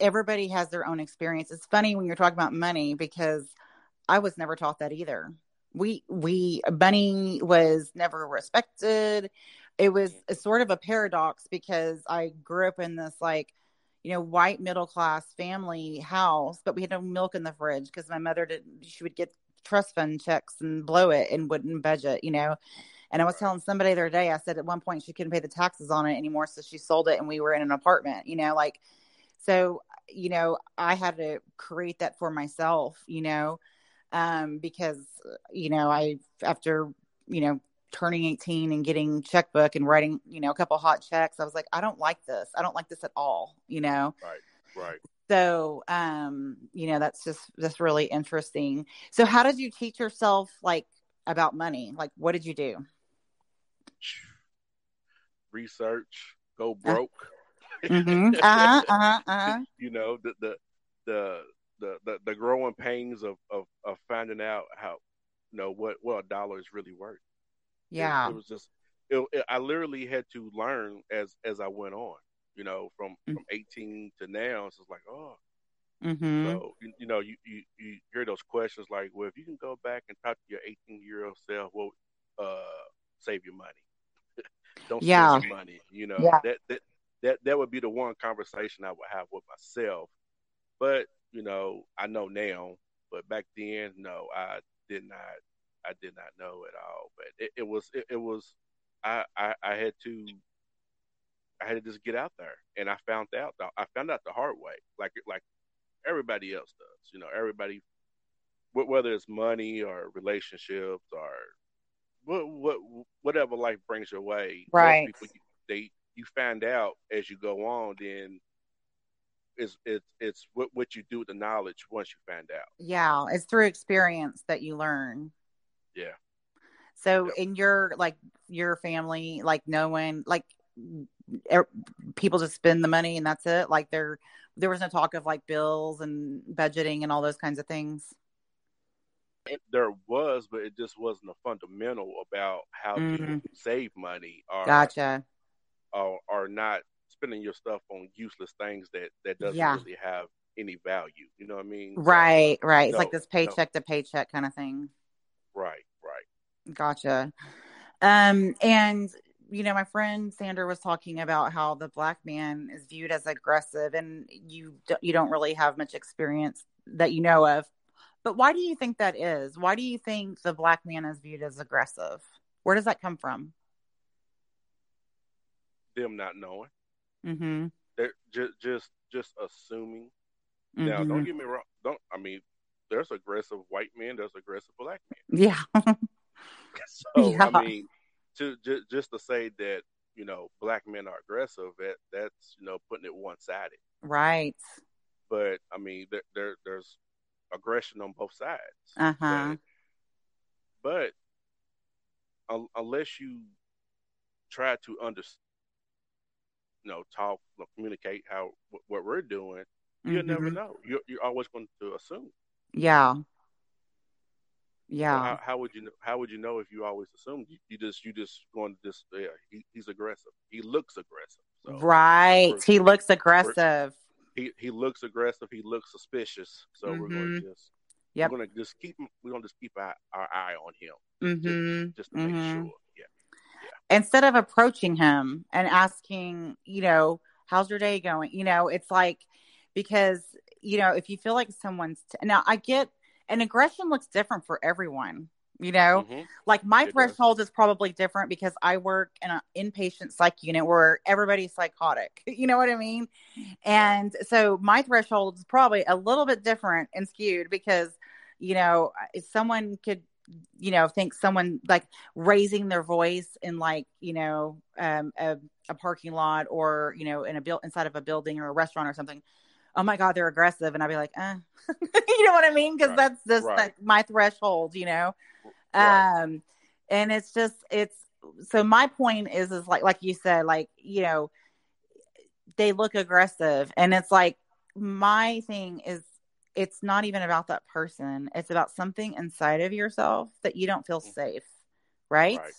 everybody has their own experience. It's funny when you're talking about money because i was never taught that either. We we money was never respected. It was a sort of a paradox because i grew up in this like you know white middle class family house but we had no milk in the fridge because my mother did she would get trust fund checks and blow it and wouldn't budget you know and I was telling somebody the other day, I said at one point she couldn't pay the taxes on it anymore. So she sold it and we were in an apartment, you know, like, so, you know, I had to create that for myself, you know, um, because, you know, I, after, you know, turning 18 and getting checkbook and writing, you know, a couple hot checks. I was like, I don't like this. I don't like this at all, you know? Right. Right. So, um, you know, that's just, that's really interesting. So how did you teach yourself like about money? Like, what did you do? Research, go broke. Mm-hmm. Uh-huh, uh-huh, uh-huh. you know, the, the, the, the, the, the growing pains of, of, of finding out how, you know, what, what a dollar is really worth. Yeah. It, it was just, it, it, I literally had to learn as, as I went on, you know, from, Mm. from 18 to now. It's like, oh, Mm-hmm. So you, you know, you, you you hear those questions like, well, if you can go back and talk to your 18 year old self, well, uh, save your money. Don't Yeah. spend your money. You know, Yeah. that that that that would be the one conversation I would have with myself. But you know, I know now. But back then, no, I did not. I did not know at all. But it, it was it, it was. I, I I had to. I had to just get out there, and I found out. The, I found out the hard way, like like everybody else does. You know, everybody, wh- whether it's money or relationships or what, what whatever life brings your way. Right. people, they you find out as you go on. Then it's it's it's what what you do with the knowledge once you find out. Yeah. It's through experience that you learn. Yeah. So Yep. in your like your family, like no one like er, people just spend the money and that's it. Like there there was no talk of like bills and budgeting and all those kinds of things. There was, but it just wasn't a fundamental about how to Mhm. save money or Gotcha. or, or not spending your stuff on useless things that that doesn't Yeah. really have any value. You know what I mean? So, Right, right. It's like this paycheck to paycheck kind of thing. Right, right. Gotcha. Um, and you know, my friend Sandra was talking about how the black man is viewed as aggressive, and you d- you don't really have much experience that you know of. But why do you think that is? Why do you think the black man is viewed as aggressive? Where does that come from? Them not knowing. Mm-hmm. They're just just just assuming. Now, mm-hmm. don't get me wrong. Don't I mean? There's aggressive white men. There's aggressive black men. Yeah. So Yeah. I mean, to just just to say that you know black men are aggressive, that that's you know putting it one sided. right. But I mean, there, there there's aggression on both sides. Uh huh. But, but un- unless you try to understand, you know, talk, communicate how wh- what we're doing, you'll never Mhm. know. You're, you're always going to assume. Yeah. So Yeah. how, how would you know, how would you know if you always assume? You, you just you just going to just yeah he, he's aggressive. He looks aggressive. So right. He looks aggressive. he he looks aggressive. He looks suspicious. So we're going to just Yep. we're going to just keep we're going to just keep our, our eye on him Mm-hmm. just to make Mhm. sure. Yeah. instead of approaching him and asking, you know, how's your day going? You know, it's like because you know if you feel like someone's t- now, I get and aggression looks different for everyone. You know, Mhm. like my It does. threshold is probably different because I work in an inpatient psych unit where everybody's psychotic. You know what I mean? And so my threshold is probably a little bit different and skewed because, you know, if someone could, you know, think someone like raising their voice in like, you know, um, a, a parking lot or, you know, in a build inside of a building or a restaurant or something. Oh my God, they're aggressive. And I'd be like, uh, you know what I mean? Because Right. that's just Right. like my threshold, you know? Right. um and it's just it's so my point is is like like you said like you know they look aggressive and it's like my thing is it's not even about that person it's about something inside of yourself that you don't feel safe right, Right.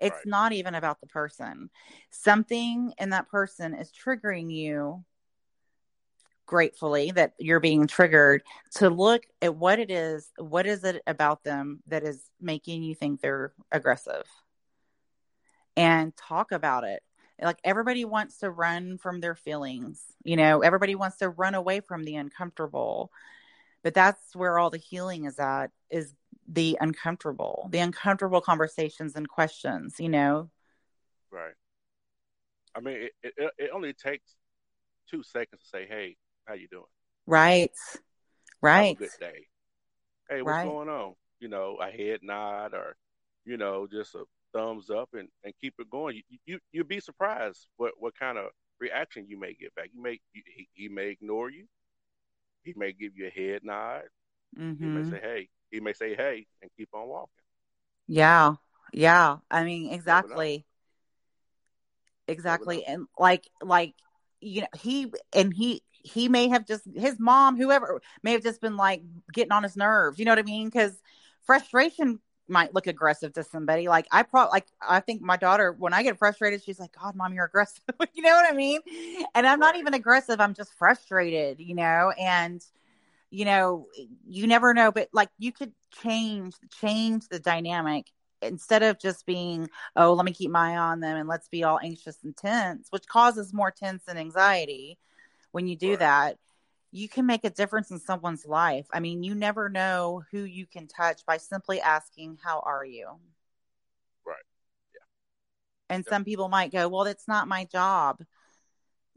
it's Right. not even about the person something in that person is triggering you gratefully that you're being triggered to look at what it is what is it about them that is making you think they're aggressive? And talk about it. Like everybody wants to run from their feelings you know? Everybody wants to run away from the uncomfortable. But that's where all the healing is at is the uncomfortable the uncomfortable conversations and questions you know? Right. I mean, it, it it only takes two seconds to say, "Hey, how you doing? right Have right a good day. Hey, what's Right. going on? You know, a head nod or, you know, just a thumbs up and, and keep it going. You, you you'd be surprised what what kind of reaction you may get back. You may he, he may ignore you. He may give you a head nod. Mm-hmm. He may say hey. He may say hey and keep on walking. Yeah. Yeah. I mean, exactly. Exactly. And like like you know, he and he he may have just his mom, whoever may have just been like getting on his nerves. You know what I mean? Because frustration might look aggressive to somebody. Like I probably like I think my daughter when I get frustrated, she's like, "God, mom, you're aggressive." you know what I mean? And I'm not even aggressive. I'm just frustrated. You know, and you know, you never know, but like you could change change the dynamic instead of just being, oh, let me keep my eye on them and let's be all anxious and tense, which causes more tense and anxiety when you do right. that you can make a difference in someone's life. I mean, you never know who you can touch by simply asking, How are you? Right. Yeah. And yeah. some people might go, Well, it's not my job.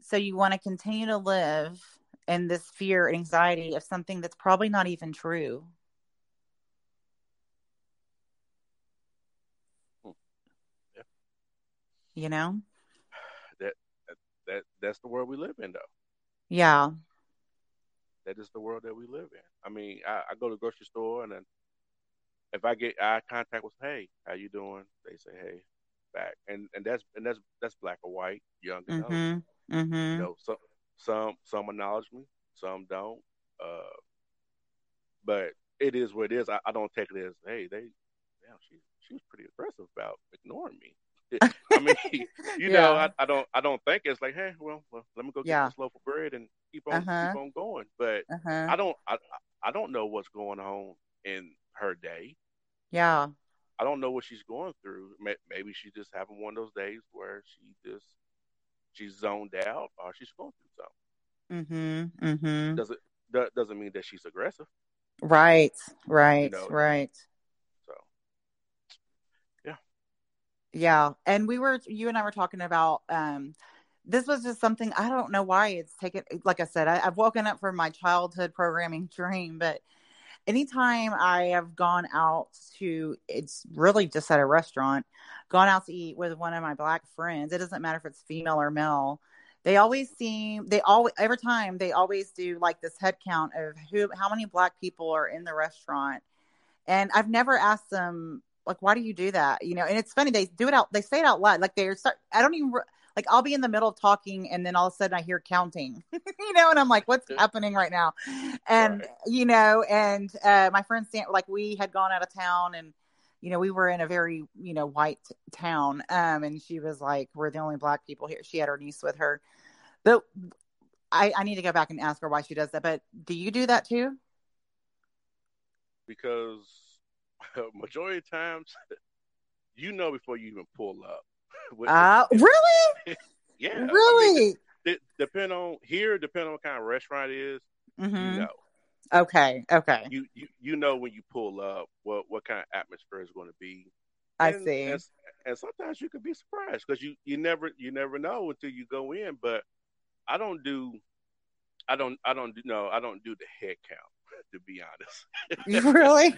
So you want to continue to live in this fear and anxiety of something that's probably not even true. Hmm. Yeah. You know? That that that's the world we live in though. Yeah that is the world that we live in. I mean, I, I go to the grocery store and then if I get eye contact with, hey, how you doing? They say, hey, back, and and that's and that's that's black or white, young and mm-hmm. old. Mm-hmm. You know, some some some acknowledge me, some don't. Uh, but it is what it is. I, I don't take it as, hey, they, damn, she she was pretty aggressive about ignoring me. I mean, you yeah. know, I, I, don't I don't think it's like, hey, well, well let me go get yeah. this loaf of bread and keep on uh-huh. keep on going. But uh-huh. I don't I I don't know what's going on in her day. Yeah. I don't know what she's going through. Maybe she's just having one of those days where she just she's zoned out or she's going through something. Mm-hmm. Mm-hmm. Does it that doesn't mean that she's aggressive. Right. Right. You know? Right. So yeah. Yeah. And we were you and I were talking about um this was just something I don't know why it's taken. Like I said, I, have woken up from my childhood programming dream, but anytime I have gone out to, it's really just at a restaurant, gone out to eat with one of my black friends. It doesn't matter if it's female or male. They always seem they always every time they always do like this head count of who how many black people are in the restaurant, and I've never asked them like why do you do that you know and it's funny they do it out they say it out loud like they're start i don't even like I'll be in the middle of talking and then all of a sudden I hear counting, you know, and I'm like, what's happening right now? And, right. you know, and uh, my friend, like we had gone out of town and, you know, we were in a very, you know, white town. Um, and she was like, we're the only black people here. She had her niece with her. But I, I need to go back and ask her why she does that. But do you do that too? Because majority of times, you know, before you even pull up uh, really? yeah. Really? I mean, depend on here, depend on what kind of restaurant it is, mm-hmm. you know. Okay. Okay. You, you you know when you pull up what what kind of atmosphere is going to be. I and, see. And, and, sometimes you could be surprised because you you never you never know until you go in. But I don't do, I don't I don't do no I don't do the head count to be honest. really?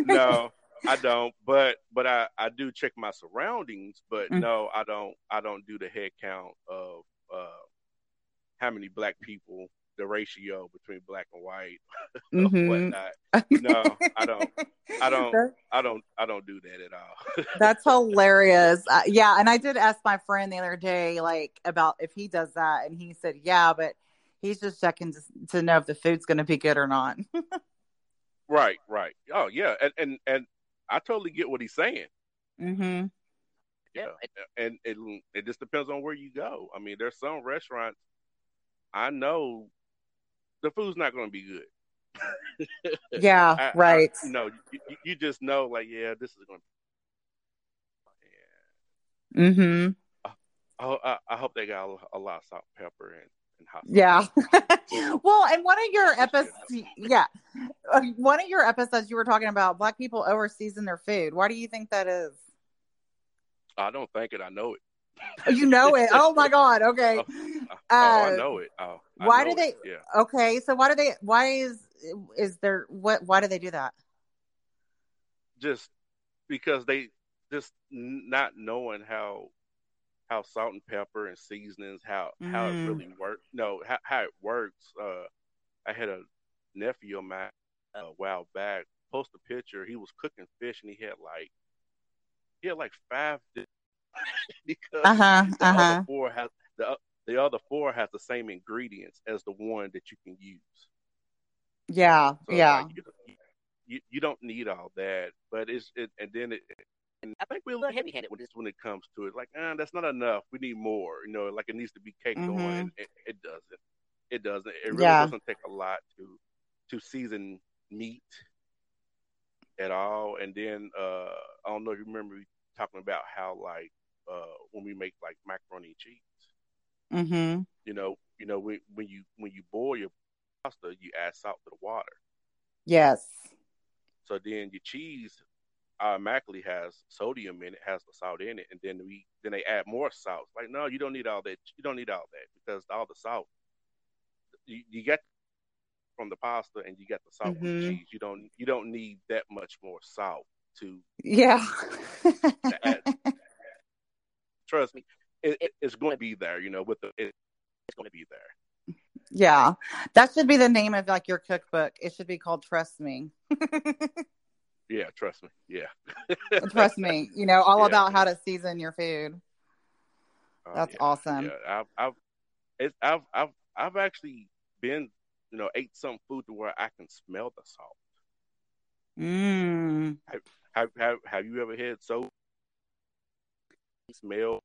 no, I don't, but but I I do check my surroundings, but mm no, I don't I don't do the head count of uh how many black people, the ratio between black and white, mm-hmm. whatnot. No, I don't, I don't, I don't, I don't do that at all. That's hilarious. Uh, yeah, and I did ask my friend the other day, like about if he does that, and he said, yeah, but he's just checking to, to know if the food's going to be good or not. right, right. Oh yeah, and and and I totally get what he's saying. Mm-hmm. Yeah, and it it just depends on where you go. I mean, there's some restaurants I know the food's not going to be good. yeah, I, right. I, you know, you, you, just know, like, yeah, this is going to. Yeah. Mm-hmm. I, I, I, hope they got a, a lot of salt, pepper, and yeah. well, and one of your episodes, yeah, one of your episodes, you were talking about black people overseason their food. Why do you think that is? I don't think it. I know it. Oh, you know it. Oh my god. Okay. Oh, oh I uh, know it. Oh, why do they? Yeah. Okay. So why do they? Why is is there? What? Why do they do that? Just because they just not knowing how how salt and pepper and seasonings how mm. how it mm-hmm. really works. No, how how it works. Uh, I had a nephew of mine a while back post a picture. He was cooking fish and he had like he had like five because uh-huh, the uh-huh. other four has the the other four has the same ingredients as the one that you can use. Yeah, so yeah. Like, you, you, you don't need all that, but it's it, and then it. And I think we're a little heavy handed with this when it comes to it. Like, uh, that's not enough. We need more. You know, like it needs to be caked mm-hmm. on. And it, it, doesn't. It doesn't. It really yeah. doesn't take a lot to to season meat at all. And then uh I don't know if you remember talking about how like uh when we make like macaroni and cheese. Mm-hmm. You know, you know when when you when you boil your pasta, you add salt to the water. Yes. So then your cheese automatically has sodium in it, has the salt in it, and then we then they add more salt. Like, no, you don't need all that. You don't need all that because all the salt you, you get from the pasta and you got the salt mm-hmm. and cheese. You don't you don't need that much more salt to yeah. trust me, it, it, it's going to be there. You know, with the it, it's going to be there. Yeah, that should be the name of like your cookbook. It should be called Trust Me. yeah, trust me. Yeah, trust me. You know all yeah, about how to season your food. Uh, That's yeah, awesome. Yeah, I've, I've, it's, I've, I've, I've actually been, you know, ate some food to where I can smell the salt. Mm. Have, have, have, have you ever had so smell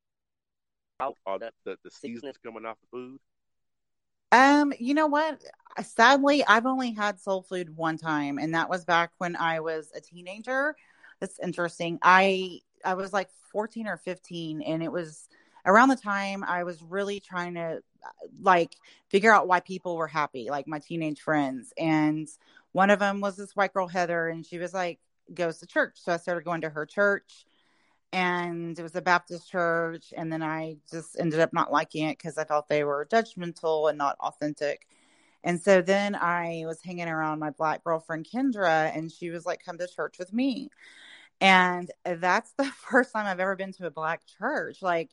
out all the, the, the seasonings coming off the food? Um, you know what? Sadly, I've only had soul food one time, and that was back when I was a teenager. That's interesting. I I was like 14 or 15, and it was around the time I was really trying to like figure out why people were happy, like my teenage friends. And one of them was this white girl, Heather, and she was like, goes to church. So I started going to her church and it was a Baptist church. And then I just ended up not liking it because I felt they were judgmental and not authentic. And so then I was hanging around my black girlfriend Kendra, and she was like, "Come to church with me." And that's the first time I've ever been to a black church. Like,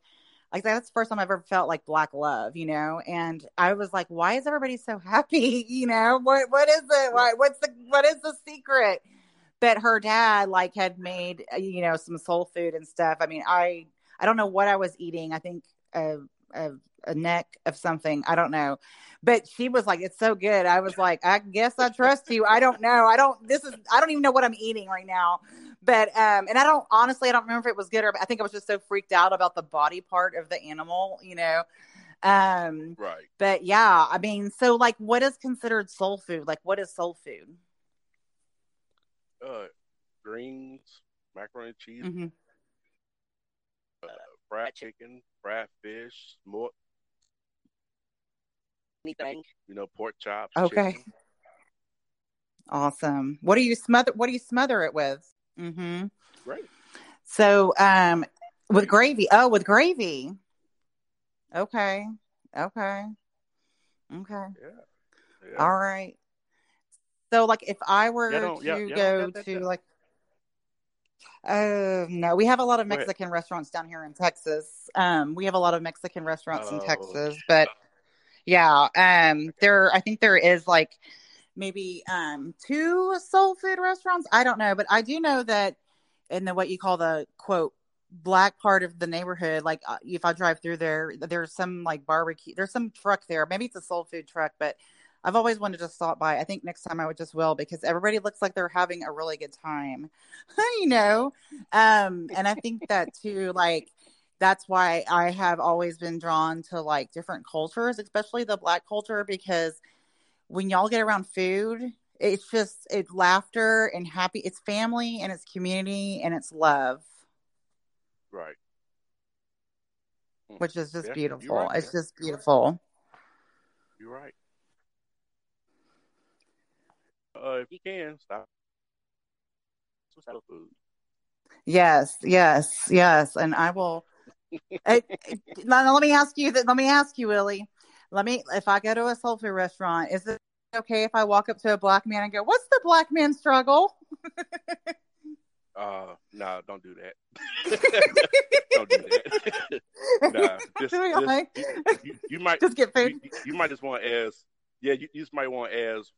like that's the first time I've ever felt like black love, you know. And I was like, "Why is everybody so happy?" You know, what what is it? Why, what's the what is the secret? but her dad like had made uh, you know some soul food and stuff i mean i i don't know what i was eating i think a, a, a neck of something i don't know. But she was like it's so good. I was like i guess i trust you. I don't know. I don't this is i don't even know what i'm eating right now. But um and i don't honestly i don't remember if it was good or i think i was just so freaked out about the body part of the animal you know? Um right. but yeah i mean so like what is considered soul food? Like what is soul food? Uh, greens, macaroni and cheese, mm-hmm. uh, fried chicken, fried fish, more. Anything, you know, pork chops. Okay. Chicken. Awesome. What do you smother? What do you smother it with? Mm-hmm. Great. So, um, with gravy. Oh, with gravy. Okay. Okay. Okay. Yeah. yeah. All right. So, like, if I were yeah, to yeah, go to like, uh, no, we have a lot of Mexican restaurants down here in Texas. Um, we have a lot of Mexican restaurants oh. in Texas, but yeah, um, there, I think there is like maybe um two soul food restaurants. I don't know, but I do know that in the what you call the quote black part of the neighborhood like uh, if i drive through there there's some like barbecue there's some truck there maybe it's a soul food truck but I've always wanted to stop by. I think next time I would just will because everybody looks like they're having a really good time, you know. Um, and I think that too, like that's why I have always been drawn to like different cultures, especially the black culture, because when y'all get around food, it's just it's laughter and happy. It's family and it's community and it's love. Right. Which is just yeah, beautiful. Right, it's just beautiful. You're right uh, if you can, stop. Yes, yes, yes, and I will. I, let me ask you that. Let me ask you, Willie. Let me. If I go to a soul food restaurant, is it okay if I walk up to a black man and go, "What's the black man struggle?" uh, no, don't do that. don't do that. nah, just, just you, you, might just get paid. You, you might just want to ask. Yeah, you, you just might want to ask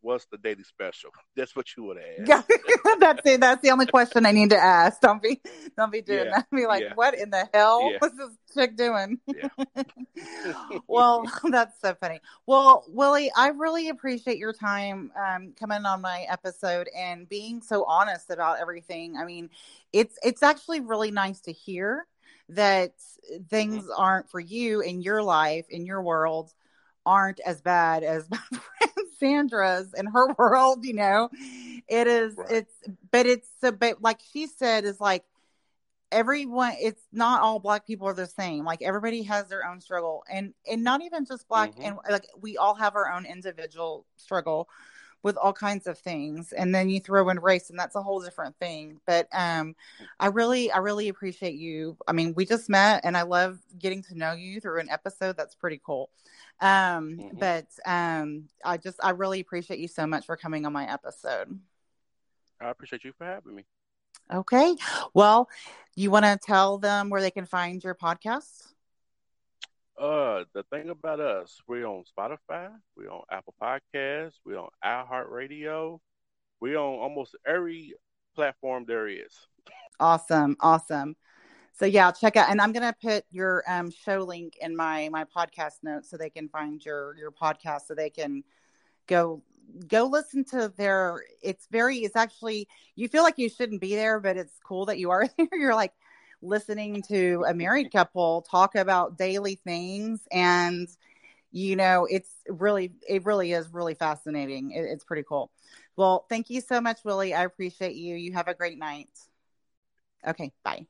what's the daily special? That's what you would ask. Yeah, that's it. That's the only question I need to ask. Don't be, don't be doing yeah. that. Be like, yeah. what in the hell? Yeah. What's this chick doing? Well, that's so funny. Well, Willie, I really appreciate your time um, coming on my episode and being so honest about everything. I mean, it's it's actually really nice to hear that things mm-hmm. aren't for you in your life in your world aren't as bad as my friend Sandra's in her world, you know. It is right. it's but it's so but like she said is like everyone it's not all black people are the same. Like everybody has their own struggle and and not even just black mm-hmm. and like we all have our own individual struggle with all kinds of things and then you throw in race and that's a whole different thing but um i really i really appreciate you i mean we just met and i love getting to know you through an episode that's pretty cool um, mm-hmm. But um, I just, I really appreciate you so much for coming on my episode. I appreciate you for having me. Okay. Well, you want to tell them where they can find your podcast? Uh, the thing about us, we're on Spotify, we're on Apple Podcasts, we're on iHeartRadio, we're on almost every platform there is. Awesome, awesome so yeah check out and i'm going to put your um, show link in my my podcast notes so they can find your your podcast so they can go go listen to their it's very it's actually you feel like you shouldn't be there but it's cool that you are there. You're like listening to a married couple talk about daily things and you know it's really it really is really fascinating. It, it's pretty cool. Well thank you so much willie. I appreciate you. You have a great night. Okay bye